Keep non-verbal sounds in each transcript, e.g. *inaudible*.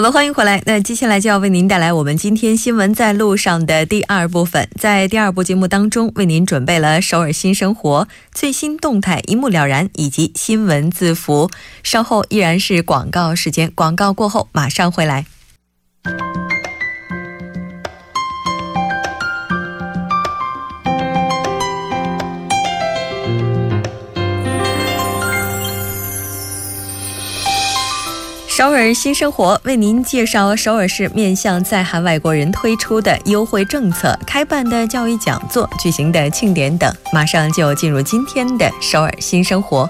好了，欢迎回来。那接下来就要为您带来我们今天新闻在路上的第二部分。在第二部节目当中，为您准备了首尔新生活最新动态一目了然，以及新闻字符。稍后依然是广告时间，广告过后马上回来。首尔新生活为您介绍首尔市面向在韩外国人推出的优惠政策、开办的教育讲座、举行的庆典等。马上就进入今天的首尔新生活。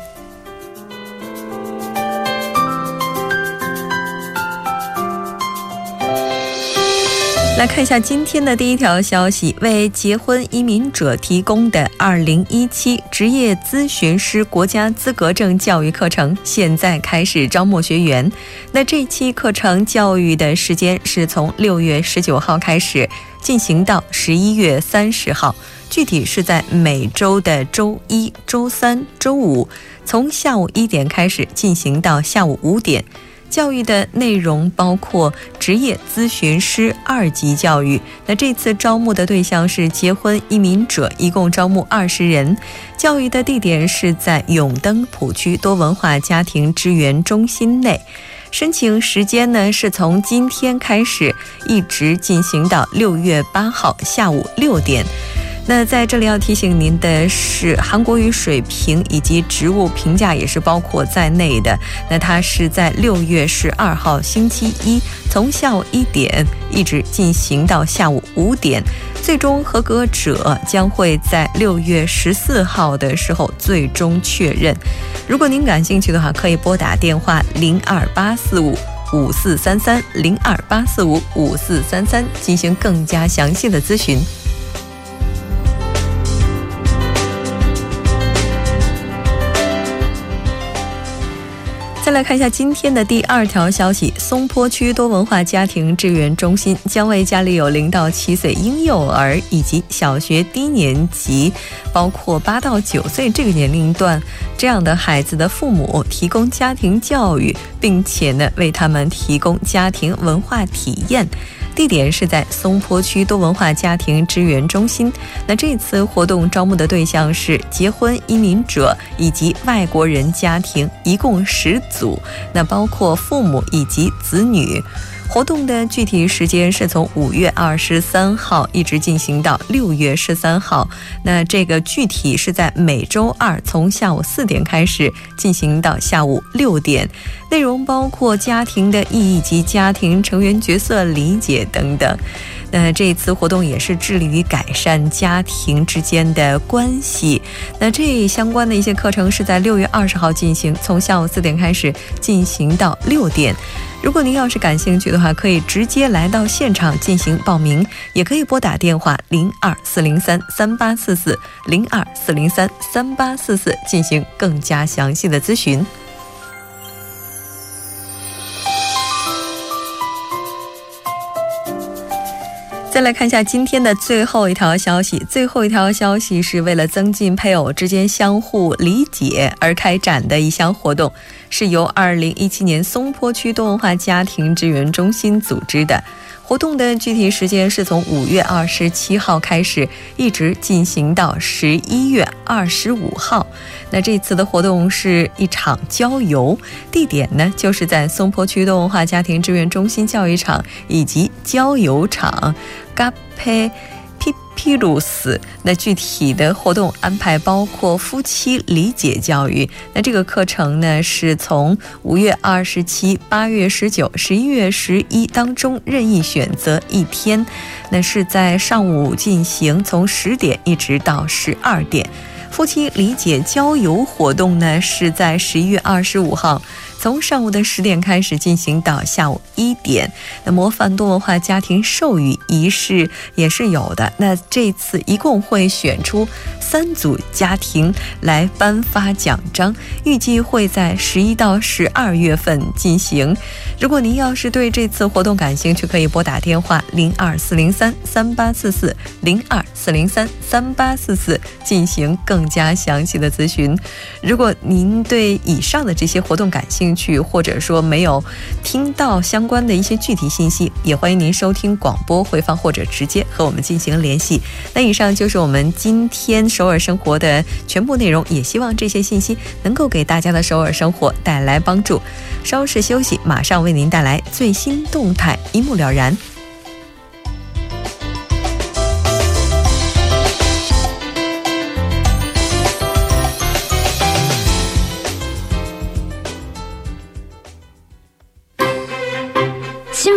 来看一下今天的第一条消息：为结婚移民者提供的2017职业咨询师国家资格证教育课程，现在开始招募学员。那这期课程教育的时间是从6月19号开始，进行到11月30号，具体是在每周的周一、周三、周五，从下午一点开始进行到下午五点。教育的内容包括职业咨询师二级教育。那这次招募的对象是结婚移民者，一共招募二十人。教育的地点是在永登浦区多文化家庭支援中心内。申请时间呢是从今天开始，一直进行到六月八号下午六点。那在这里要提醒您的是，韩国语水平以及职务评价也是包括在内的。那它是在六月十二号星期一，从下午一点一直进行到下午五点，最终合格者将会在六月十四号的时候最终确认。如果您感兴趣的话，可以拨打电话零二八四五五四三三零二八四五五四三三进行更加详细的咨询。再来看一下今天的第二条消息：松坡区多文化家庭支援中心将为家里有零到七岁婴幼儿以及小学低年级，包括八到九岁这个年龄段这样的孩子的父母提供家庭教育，并且呢为他们提供家庭文化体验。地点是在松坡区多文化家庭支援中心。那这次活动招募的对象是结婚移民者以及外国人家庭，一共十组，那包括父母以及子女。活动的具体时间是从五月二十三号一直进行到六月十三号。那这个具体是在每周二从下午四点开始进行到下午六点，内容包括家庭的意义及家庭成员角色理解等等。那这一次活动也是致力于改善家庭之间的关系。那这相关的一些课程是在六月二十号进行，从下午四点开始进行到六点。如果您要是感兴趣的话，可以直接来到现场进行报名，也可以拨打电话零二四零三三八四四零二四零三三八四四进行更加详细的咨询。再来看一下今天的最后一条消息。最后一条消息是为了增进配偶之间相互理解而开展的一项活动，是由2017年松坡区多文化家庭支援中心组织的。活动的具体时间是从五月二十七号开始，一直进行到十一月二十五号。那这次的活动是一场郊游，地点呢就是在松坡区的文化家庭志愿中心教育场以及郊游场。嘎佩 P P 鲁斯。那具体的活动安排包括夫妻理解教育。那这个课程呢，是从五月二十七、八月十九、十一月十一当中任意选择一天。那是在上午进行，从十点一直到十二点。夫妻理解郊游活动呢，是在十一月二十五号。从上午的十点开始进行到下午一点，那模范多文化家庭授予仪式也是有的。那这次一共会选出三组家庭来颁发奖章，预计会在十一到十二月份进行。如果您要是对这次活动感兴趣，可以拨打电话零二四零三三八四四零二四零三三八四四进行更加详细的咨询。如果您对以上的这些活动感兴趣，去或者说没有听到相关的一些具体信息，也欢迎您收听广播回放或者直接和我们进行联系。那以上就是我们今天首尔生活的全部内容，也希望这些信息能够给大家的首尔生活带来帮助。稍事休息，马上为您带来最新动态，一目了然。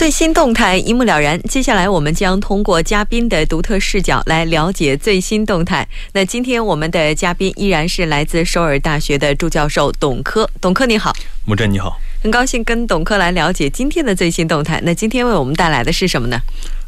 最新动态一目了然。接下来，我们将通过嘉宾的独特视角来了解最新动态。那今天我们的嘉宾依然是来自首尔大学的助教授董科。董科你好，木真你好，很高兴跟董科来了解今天的最新动态。那今天为我们带来的是什么呢？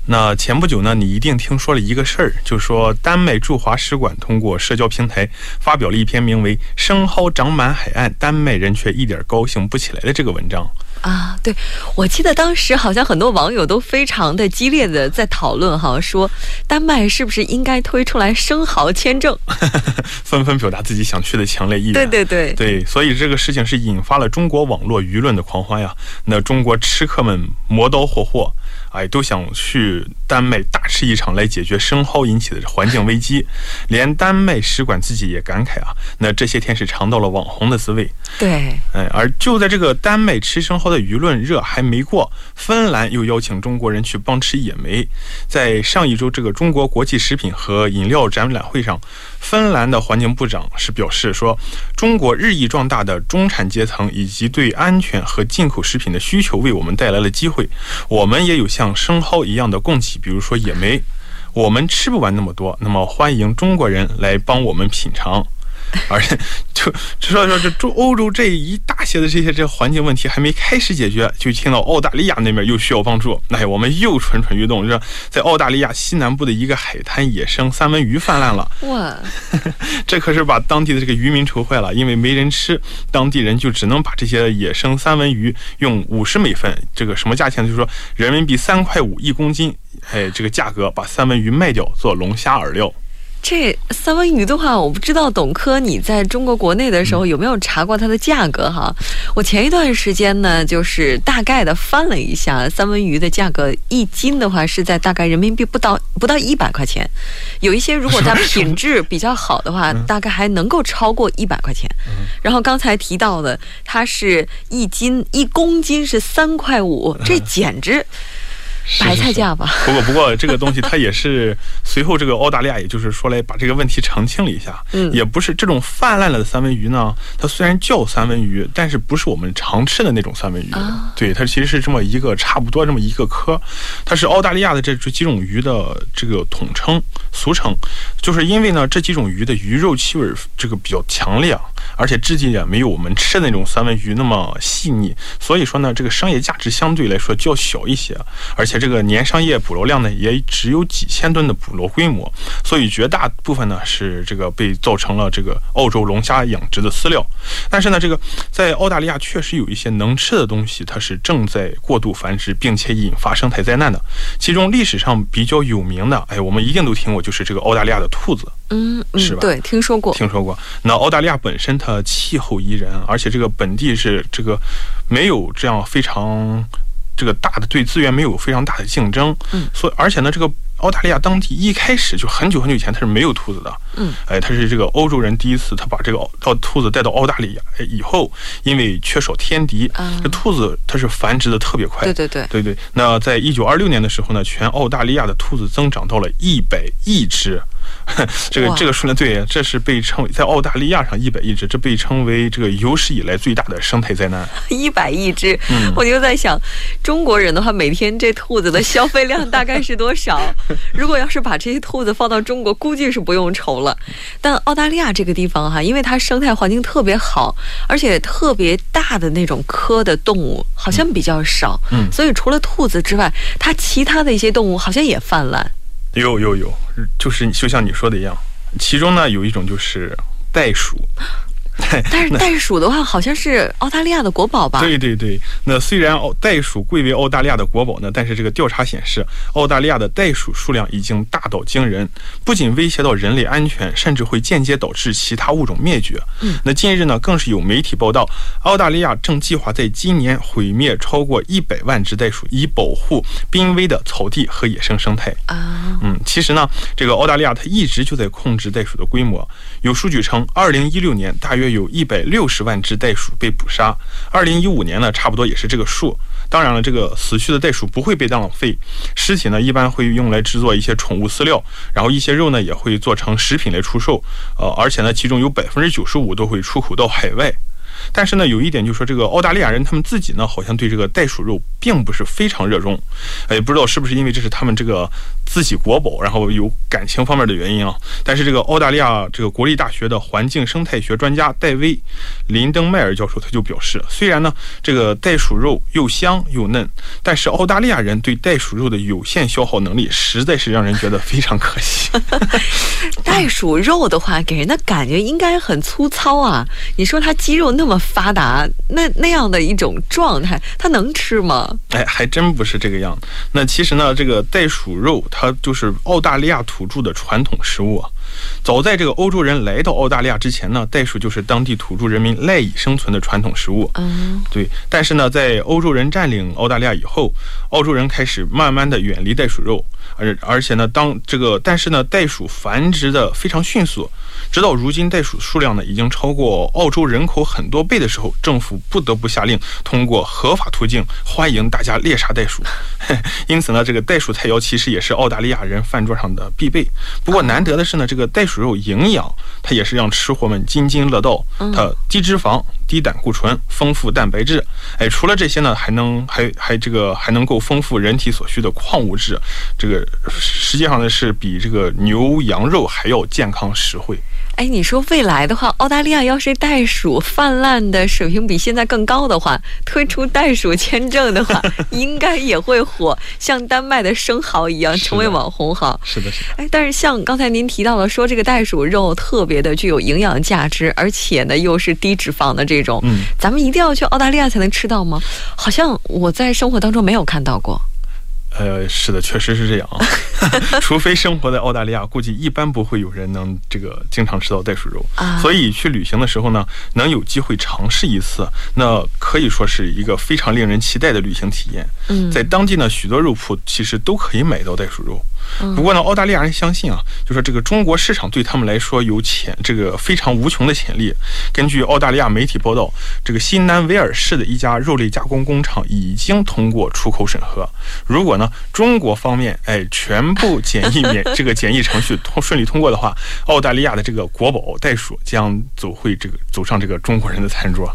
那前不久呢，你一定听说了一个事儿，就是说丹麦驻华使馆通过社交平台发表了一篇名为《生蚝长满海岸，丹麦人却一点高兴不起来》的这个文章。啊，对，我记得当时好像很多网友都非常的激烈的在讨论哈，说丹麦是不是应该推出来生蚝签证，*laughs* 纷纷表达自己想去的强烈意愿。对对对对，所以这个事情是引发了中国网络舆论的狂欢呀。那中国吃客们磨刀霍霍。哎，都想去丹麦大吃一场来解决生蚝引起的环境危机，连丹麦使馆自己也感慨啊，那这些天是尝到了网红的滋味。对，哎，而就在这个丹麦吃生蚝的舆论热还没过，芬兰又邀请中国人去帮吃野莓。在上一周这个中国国际食品和饮料展览会上。芬兰的环境部长是表示说，中国日益壮大的中产阶层以及对安全和进口食品的需求为我们带来了机会。我们也有像生蚝一样的供给，比如说野莓，我们吃不完那么多，那么欢迎中国人来帮我们品尝。*laughs* 而且，就就说说这中欧洲这一大些的这些这环境问题还没开始解决，就听到澳大利亚那边又需要帮助，哎，我们又蠢蠢欲动，说在澳大利亚西南部的一个海滩，野生三文鱼泛滥了。哇，*laughs* 这可是把当地的这个渔民愁坏了，因为没人吃，当地人就只能把这些野生三文鱼用五十美分，这个什么价钱？就是说人民币三块五一公斤，哎，这个价格把三文鱼卖掉做龙虾饵料。这三文鱼的话，我不知道董科你在中国国内的时候有没有查过它的价格哈？我前一段时间呢，就是大概的翻了一下三文鱼的价格，一斤的话是在大概人民币不到不到一百块钱，有一些如果它品质比较好的话，大概还能够超过一百块钱。然后刚才提到的，它是一斤一公斤是三块五，这简直。白菜价吧。不过，不过这个东西它也是随后这个澳大利亚，也就是说来把这个问题澄清了一下。嗯，也不是这种泛滥了的三文鱼呢，它虽然叫三文鱼，但是不是我们常吃的那种三文鱼。对，它其实是这么一个差不多这么一个科，它是澳大利亚的这这几种鱼的这个统称俗称，就是因为呢这几种鱼的鱼肉气味这个比较强烈，而且质地也没有我们吃的那种三文鱼那么细腻，所以说呢这个商业价值相对来说较小一些，而且。且这个年商业捕捞量呢也只有几千吨的捕捞规模，所以绝大部分呢是这个被造成了这个澳洲龙虾养殖的饲料。但是呢，这个在澳大利亚确实有一些能吃的东西，它是正在过度繁殖，并且引发生态灾难的。其中历史上比较有名的，哎，我们一定都听过，就是这个澳大利亚的兔子。嗯，是吧对，听说过。听说过。那澳大利亚本身它气候宜人，而且这个本地是这个没有这样非常这个大的对资源没有非常大的竞争，嗯，所以而且呢，这个澳大利亚当地一开始就很久很久以前它是没有兔子的，嗯，哎，它是这个欧洲人第一次他把这个澳澳兔子带到澳大利亚哎以后，因为缺少天敌，嗯这兔子它是繁殖的特别快，对对对，对对，那在一九二六年的时候呢，全澳大利亚的兔子增长到了一百亿只。*laughs* 这个这个数量对，这是被称为在澳大利亚上一百亿只，这被称为这个有史以来最大的生态灾难。*laughs* 一百亿只，嗯我就在想，中国人的话，每天这兔子的消费量大概是多少？*laughs* 如果要是把这些兔子放到中国，估计是不用愁了。但澳大利亚这个地方哈，因为它生态环境特别好，而且特别大的那种科的动物好像比较少，嗯所以除了兔子之外，它其他的一些动物好像也泛滥。有有有，就是就像你说的一样，其中呢有一种就是袋鼠。*laughs* 但是袋鼠的话，好像是澳大利亚的国宝吧？对对对，那虽然澳袋鼠贵为澳大利亚的国宝呢，但是这个调查显示，澳大利亚的袋鼠数量已经大到惊人，不仅威胁到人类安全，甚至会间接导致其他物种灭绝。嗯，那近日呢，更是有媒体报道，澳大利亚正计划在今年毁灭超过一百万只袋鼠，以保护濒危的草地和野生生态。啊，嗯，其实呢，这个澳大利亚它一直就在控制袋鼠的规模。有数据称，二零一六年大约约有一百六十万只袋鼠被捕杀，二零一五年呢，差不多也是这个数。当然了，这个死去的袋鼠不会被浪费，尸体呢一般会用来制作一些宠物饲料，然后一些肉呢也会做成食品来出售。呃，而且呢，其中有百分之九十五都会出口到海外。但是呢，有一点就是说，这个澳大利亚人他们自己呢，好像对这个袋鼠肉并不是非常热衷，哎，不知道是不是因为这是他们这个自己国宝，然后有感情方面的原因啊。但是这个澳大利亚这个国立大学的环境生态学专家戴维·林登迈尔教授他就表示，虽然呢这个袋鼠肉又香又嫩，但是澳大利亚人对袋鼠肉的有限消耗能力，实在是让人觉得非常可惜。*laughs* 袋鼠肉的话，给人的感觉应该很粗糙啊。你说它肌肉那么发达，那那样的一种状态，它能吃吗？哎，还真不是这个样。那其实呢，这个袋鼠肉它就是澳大利亚土著的传统食物。早在这个欧洲人来到澳大利亚之前呢，袋鼠就是当地土著人民赖以生存的传统食物。嗯，对，但是呢，在欧洲人占领澳大利亚以后，澳洲人开始慢慢的远离袋鼠肉，而而且呢，当这个但是呢，袋鼠繁殖的非常迅速，直到如今袋鼠数量呢已经超过澳洲人口很多倍的时候，政府不得不下令通过合法途径欢迎大家猎杀袋鼠。*laughs* 因此呢，这个袋鼠菜肴其实也是澳大利亚人饭桌上的必备。不过难得的是呢，这个袋鼠肉营养，它也是让吃货们津津乐道。它低脂肪、低胆固醇、丰富蛋白质。哎，除了这些呢，还能还还这个还能够丰富人体所需的矿物质。这个实际上呢是比这个牛羊肉还要健康实惠。哎，你说未来的话，澳大利亚要是袋鼠泛滥的水平比现在更高的话，推出袋鼠签证的话，*laughs* 应该也会火，像丹麦的生蚝一样成为网红哈。是的，是的。哎，但是像刚才您提到了，说这个袋鼠肉特别的具有营养价值，而且呢又是低脂肪的这种，嗯，咱们一定要去澳大利亚才能吃到吗？好像我在生活当中没有看到过。呃，是的，确实是这样啊。*laughs* 除非生活在澳大利亚，估计一般不会有人能这个经常吃到袋鼠肉。啊所以去旅行的时候呢，能有机会尝试一次，那可以说是一个非常令人期待的旅行体验。嗯在当地呢，许多肉铺其实都可以买到袋鼠肉。嗯不过呢，澳大利亚人相信啊，就说这个中国市场对他们来说有潜这个非常无穷的潜力。根据澳大利亚媒体报道，这个新南威尔士的一家肉类加工工厂已经通过出口审核。如果呢中国方面哎全部检疫免 *laughs* 这个检疫程序通顺利通过的话，澳大利亚的这个国宝袋鼠将走会这个走上这个中国人的餐桌。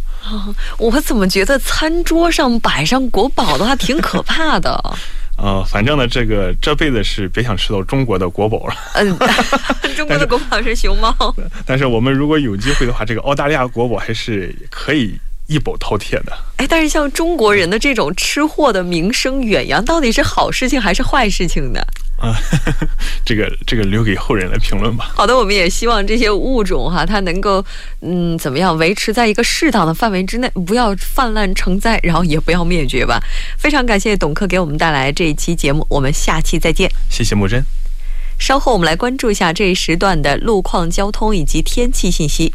我怎么觉得餐桌上摆上国宝的话挺可怕的？呃，反正呢，这个这辈子是别想吃到中国的国宝了。嗯，*laughs* 中国的国宝是熊猫。*laughs* 但是我们如果有机会的话，这个澳大利亚国宝还是可以一饱饕餮的。哎，但是像中国人的这种吃货的名声远扬，到底是好事情还是坏事情呢？啊，*laughs* 这个这个留给后人来评论吧。好的，我们也希望这些物种哈，它能够嗯怎么样维持在一个适当的范围之内，不要泛滥成灾，然后也不要灭绝吧。非常感谢董克给我们带来这一期节目，我们下期再见。谢谢木真。稍后我们来关注一下这一时段的路况、交通以及天气信息。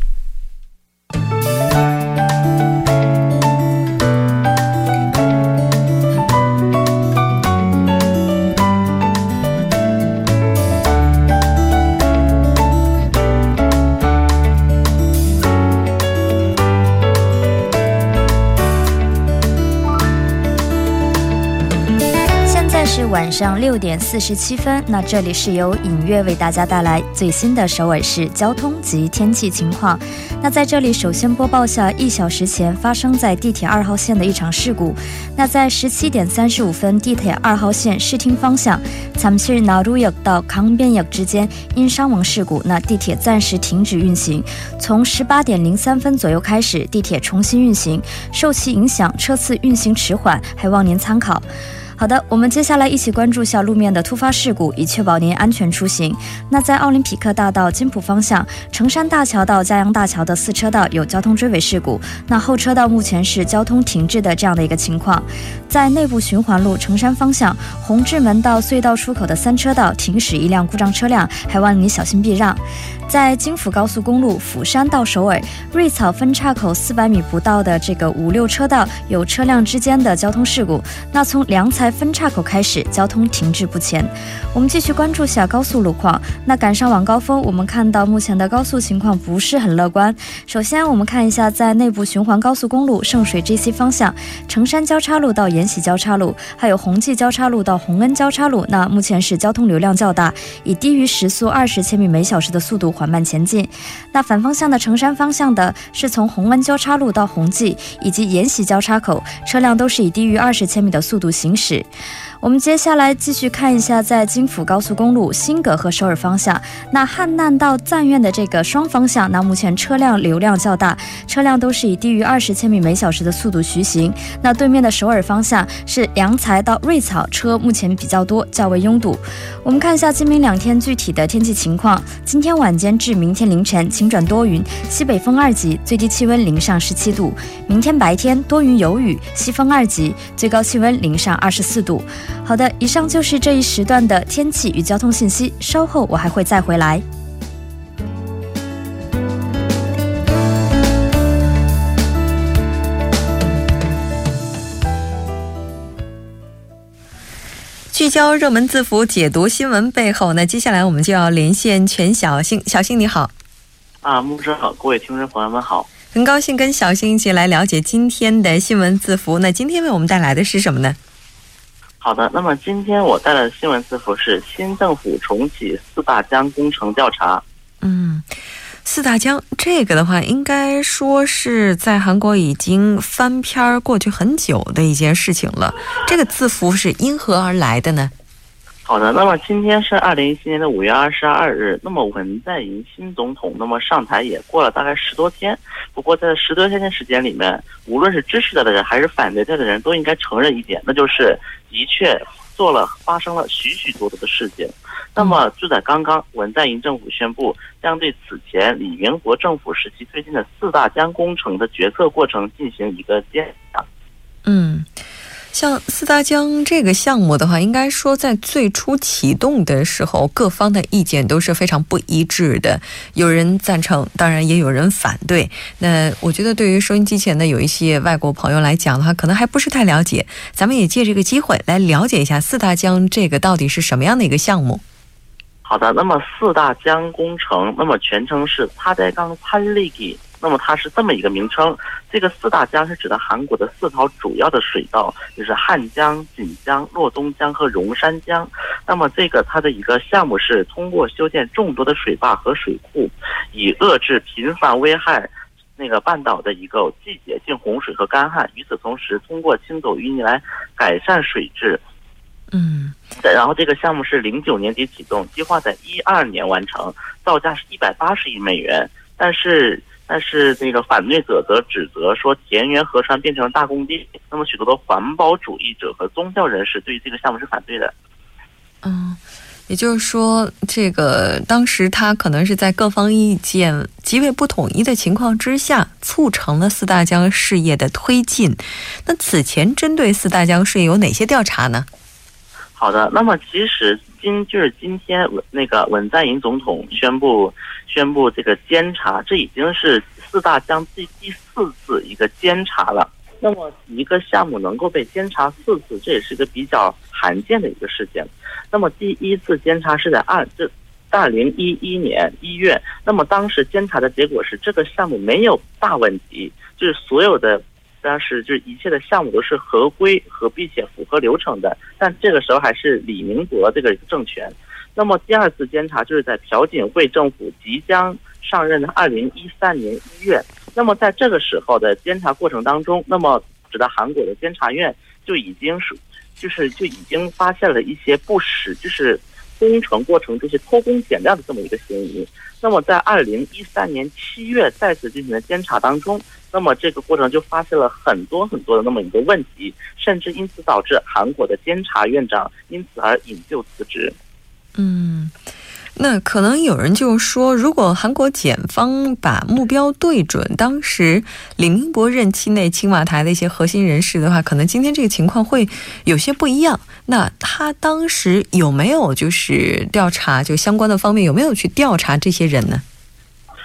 晚上六点四十七分，那这里是由影月为大家带来最新的首尔市交通及天气情况。那在这里首先播报下一小时前发生在地铁二号线的一场事故。那在十七点三十五分，地铁二号线视听方向参실纳루역到康边역之间因伤亡事故，那地铁暂时停止运行。从十八点零三分左右开始，地铁重新运行。受其影响，车次运行迟缓，还望您参考。 好的，我们接下来一起关注下路面的突发事故，以确保您安全出行。那在奥林匹克大道金浦方向，成山大桥到嘉阳大桥的四车道有交通追尾事故，那后车道目前是交通停滞的这样的一个情况。在内部循环路成山方向，红志门到隧道出口的三车道停驶一辆故障车辆，还望您小心避让。在京釜高速公路釜山到首尔瑞草分岔口四百米不到的这个五六车道有车辆之间的交通事故，那从良才分岔口开始交通停滞不前。我们继续关注下高速路况。那赶上晚高峰，我们看到目前的高速情况不是很乐观。首先，我们看一下在内部循环高速公路圣水 GC 方向成山交叉路到延禧交叉路，还有红济交叉路到洪恩交叉路，那目前是交通流量较大，以低于时速二十千米每小时的速度。缓慢前进。那反方向的成山方向的是从红恩交叉路到红济以及延禧交叉口，车辆都是以低于二十千米的速度行驶。 예. 我们接下来继续看一下，在京釜高速公路新葛和首尔方向，那汉南到赞苑的这个双方向，那目前车辆流量较大，车辆都是以低于二十千米每小时的速度徐行。那对面的首尔方向是阳才到瑞草，车目前比较多，较为拥堵。我们看一下今明两天具体的天气情况。今天晚间至明天凌晨晴转多云，西北风二级，最低气温零上十七度。明天白天多云有雨，西风二级，最高气温零上二十四度。好的，以上就是这一时段的天气与交通信息。稍后我还会再回来。聚焦热门字符，解读新闻背后。那接下来我们就要连线全小星，小星你好。啊，牧师好，各位听众朋友们好。很高兴跟小星一起来了解今天的新闻字符。那今天为我们带来的是什么呢？好的，那么今天我带来的新闻字符是新政府重启四大江工程调查。嗯，四大江这个的话，应该说是在韩国已经翻篇过去很久的一件事情了。这个字符是因何而来的呢？好的，那么今天是二零一七年的五月二十二日，那么文在寅新总统那么上台也过了大概十多天，不过在十多天的时间里面，无论是支持他的人还是反对他的人都应该承认一点，那就是。的确做了，发生了许许多多的事情。那么就在刚刚，文在寅政府宣布将对此前李元国政府时期推进的四大江工程的决策过程进行一个检查。像四大江这个项目的话，应该说在最初启动的时候，各方的意见都是非常不一致的，有人赞成，当然也有人反对。那我觉得对于收音机前的有一些外国朋友来讲的话，可能还不是太了解，咱们也借这个机会来了解一下四大江这个到底是什么样的一个项目。好的，那么四大江工程，那么全称是帕代钢潘利吉那么它是这么一个名称，这个四大江是指的韩国的四条主要的水道，就是汉江、锦江、洛东江和荣山江。那么这个它的一个项目是通过修建众多的水坝和水库，以遏制频繁危害那个半岛的一个季节性洪水和干旱。与此同时，通过清走淤泥来改善水质。嗯，然后这个项目是零九年底启动，计划在一二年完成，造价是一百八十亿美元，但是。但是那个反对者则指责说田园河川变成了大工地。那么许多的环保主义者和宗教人士对于这个项目是反对的。嗯。也就是说，这个当时他可能是在各方意见极为不统一的情况之下，促成了四大江事业的推进。那此前针对四大江事业有哪些调查呢？好的，那么其实今就是今天那个文在寅总统宣布宣布这个监察，这已经是四大江第第四次一个监察了。那么一个项目能够被监察四次，这也是一个比较罕见的一个事件。那么第一次监察是在二这二零一一年一月，那么当时监察的结果是这个项目没有大问题，就是所有的当时就是一切的项目都是合规和并且符合流程的。但这个时候还是李明博这个政权。那么第二次监察就是在朴槿惠政府即将上任的二零一三年一月。那么在这个时候的监察过程当中，那么指的韩国的监察院就已经是。就是就已经发现了一些不实，就是工程过程这些偷工减料的这么一个嫌疑。那么在二零一三年七月再次进行的监察当中，那么这个过程就发现了很多很多的那么一个问题，甚至因此导致韩国的监察院长因此而引咎辞职。嗯。那可能有人就说，如果韩国检方把目标对准当时李明博任期内青瓦台的一些核心人士的话，可能今天这个情况会有些不一样。那他当时有没有就是调查，就相关的方面有没有去调查这些人呢？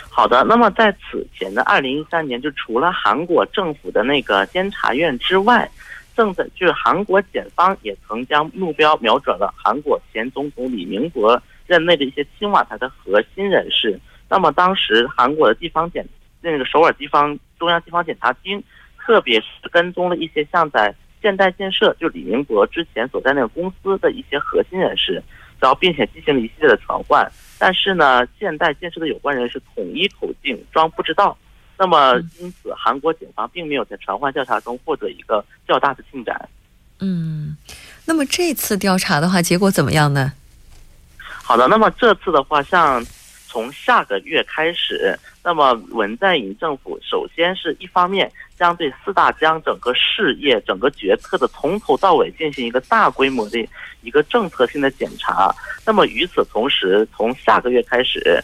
好的，那么在此前的二零一三年，就除了韩国政府的那个监察院之外，正在就是韩国检方也曾将目标瞄准了韩国前总统李明博。任内的一些青瓦台的核心人士，那么当时韩国的地方检那个首尔地方中央地方检察厅，特别是跟踪了一些像在现代建设就李明博之前所在那个公司的一些核心人士，然后并且进行了一系列的传唤，但是呢，现代建设的有关人士统一口径，装不知道。那么因此，韩国警方并没有在传唤调查中获得一个较大的进展。嗯，那么这次调查的话，结果怎么样呢？好的，那么这次的话，像从下个月开始，那么文在寅政府首先是一方面将对四大江整个事业、整个决策的从头到尾进行一个大规模的一个政策性的检查。那么与此同时，从下个月开始。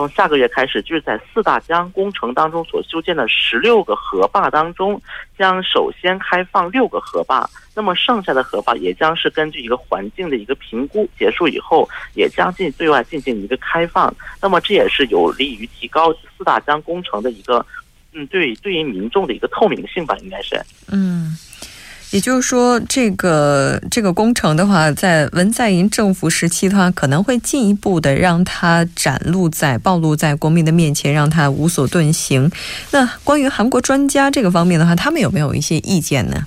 从下个月开始，就是在四大江工程当中所修建的十六个河坝当中，将首先开放六个河坝，那么剩下的河坝也将是根据一个环境的一个评估结束以后，也将进对外进行一个开放。那么这也是有利于提高四大江工程的一个，嗯，对对于民众的一个透明性吧，应该是，嗯。也就是说，这个这个工程的话，在文在寅政府时期的话，可能会进一步的让它展露在暴露在国民的面前，让它无所遁形。那关于韩国专家这个方面的话，他们有没有一些意见呢？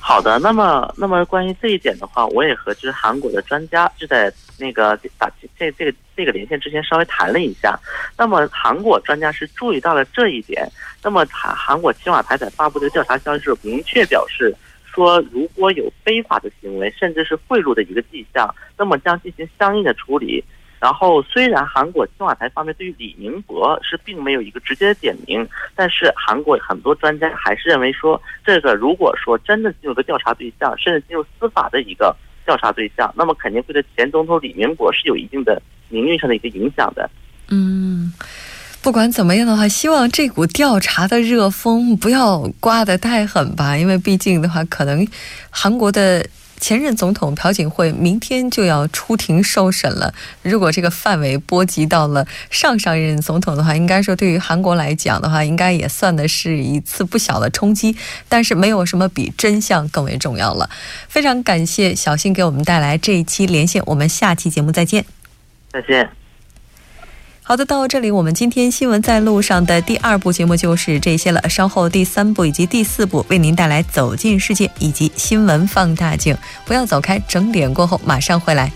好的，那么那么关于这一点的话，我也和就是韩国的专家就在那个打这这个这个连线之前稍微谈了一下。那么韩国专家是注意到了这一点。那么韩韩国青瓦台在发布的调查消息时，明确表示说，如果有非法的行为，甚至是贿赂的一个迹象，那么将进行相应的处理。然后，虽然韩国青瓦台方面对于李明博是并没有一个直接的点名，但是韩国很多专家还是认为说，这个如果说真的进入个调查对象，甚至进入司法的一个调查对象，那么肯定会对前总统李明博是有一定的名誉上的一个影响的。嗯，不管怎么样的话，希望这股调查的热风不要刮得太狠吧，因为毕竟的话，可能韩国的。前任总统朴槿惠明天就要出庭受审了。如果这个范围波及到了上上任总统的话，应该说对于韩国来讲的话，应该也算的是一次不小的冲击。但是没有什么比真相更为重要了。非常感谢小新给我们带来这一期连线，我们下期节目再见。再见。好的，到这里我们今天新闻在路上的第二部节目就是这些了。稍后第三部以及第四部为您带来走进世界以及新闻放大镜，不要走开，整点过后马上回来。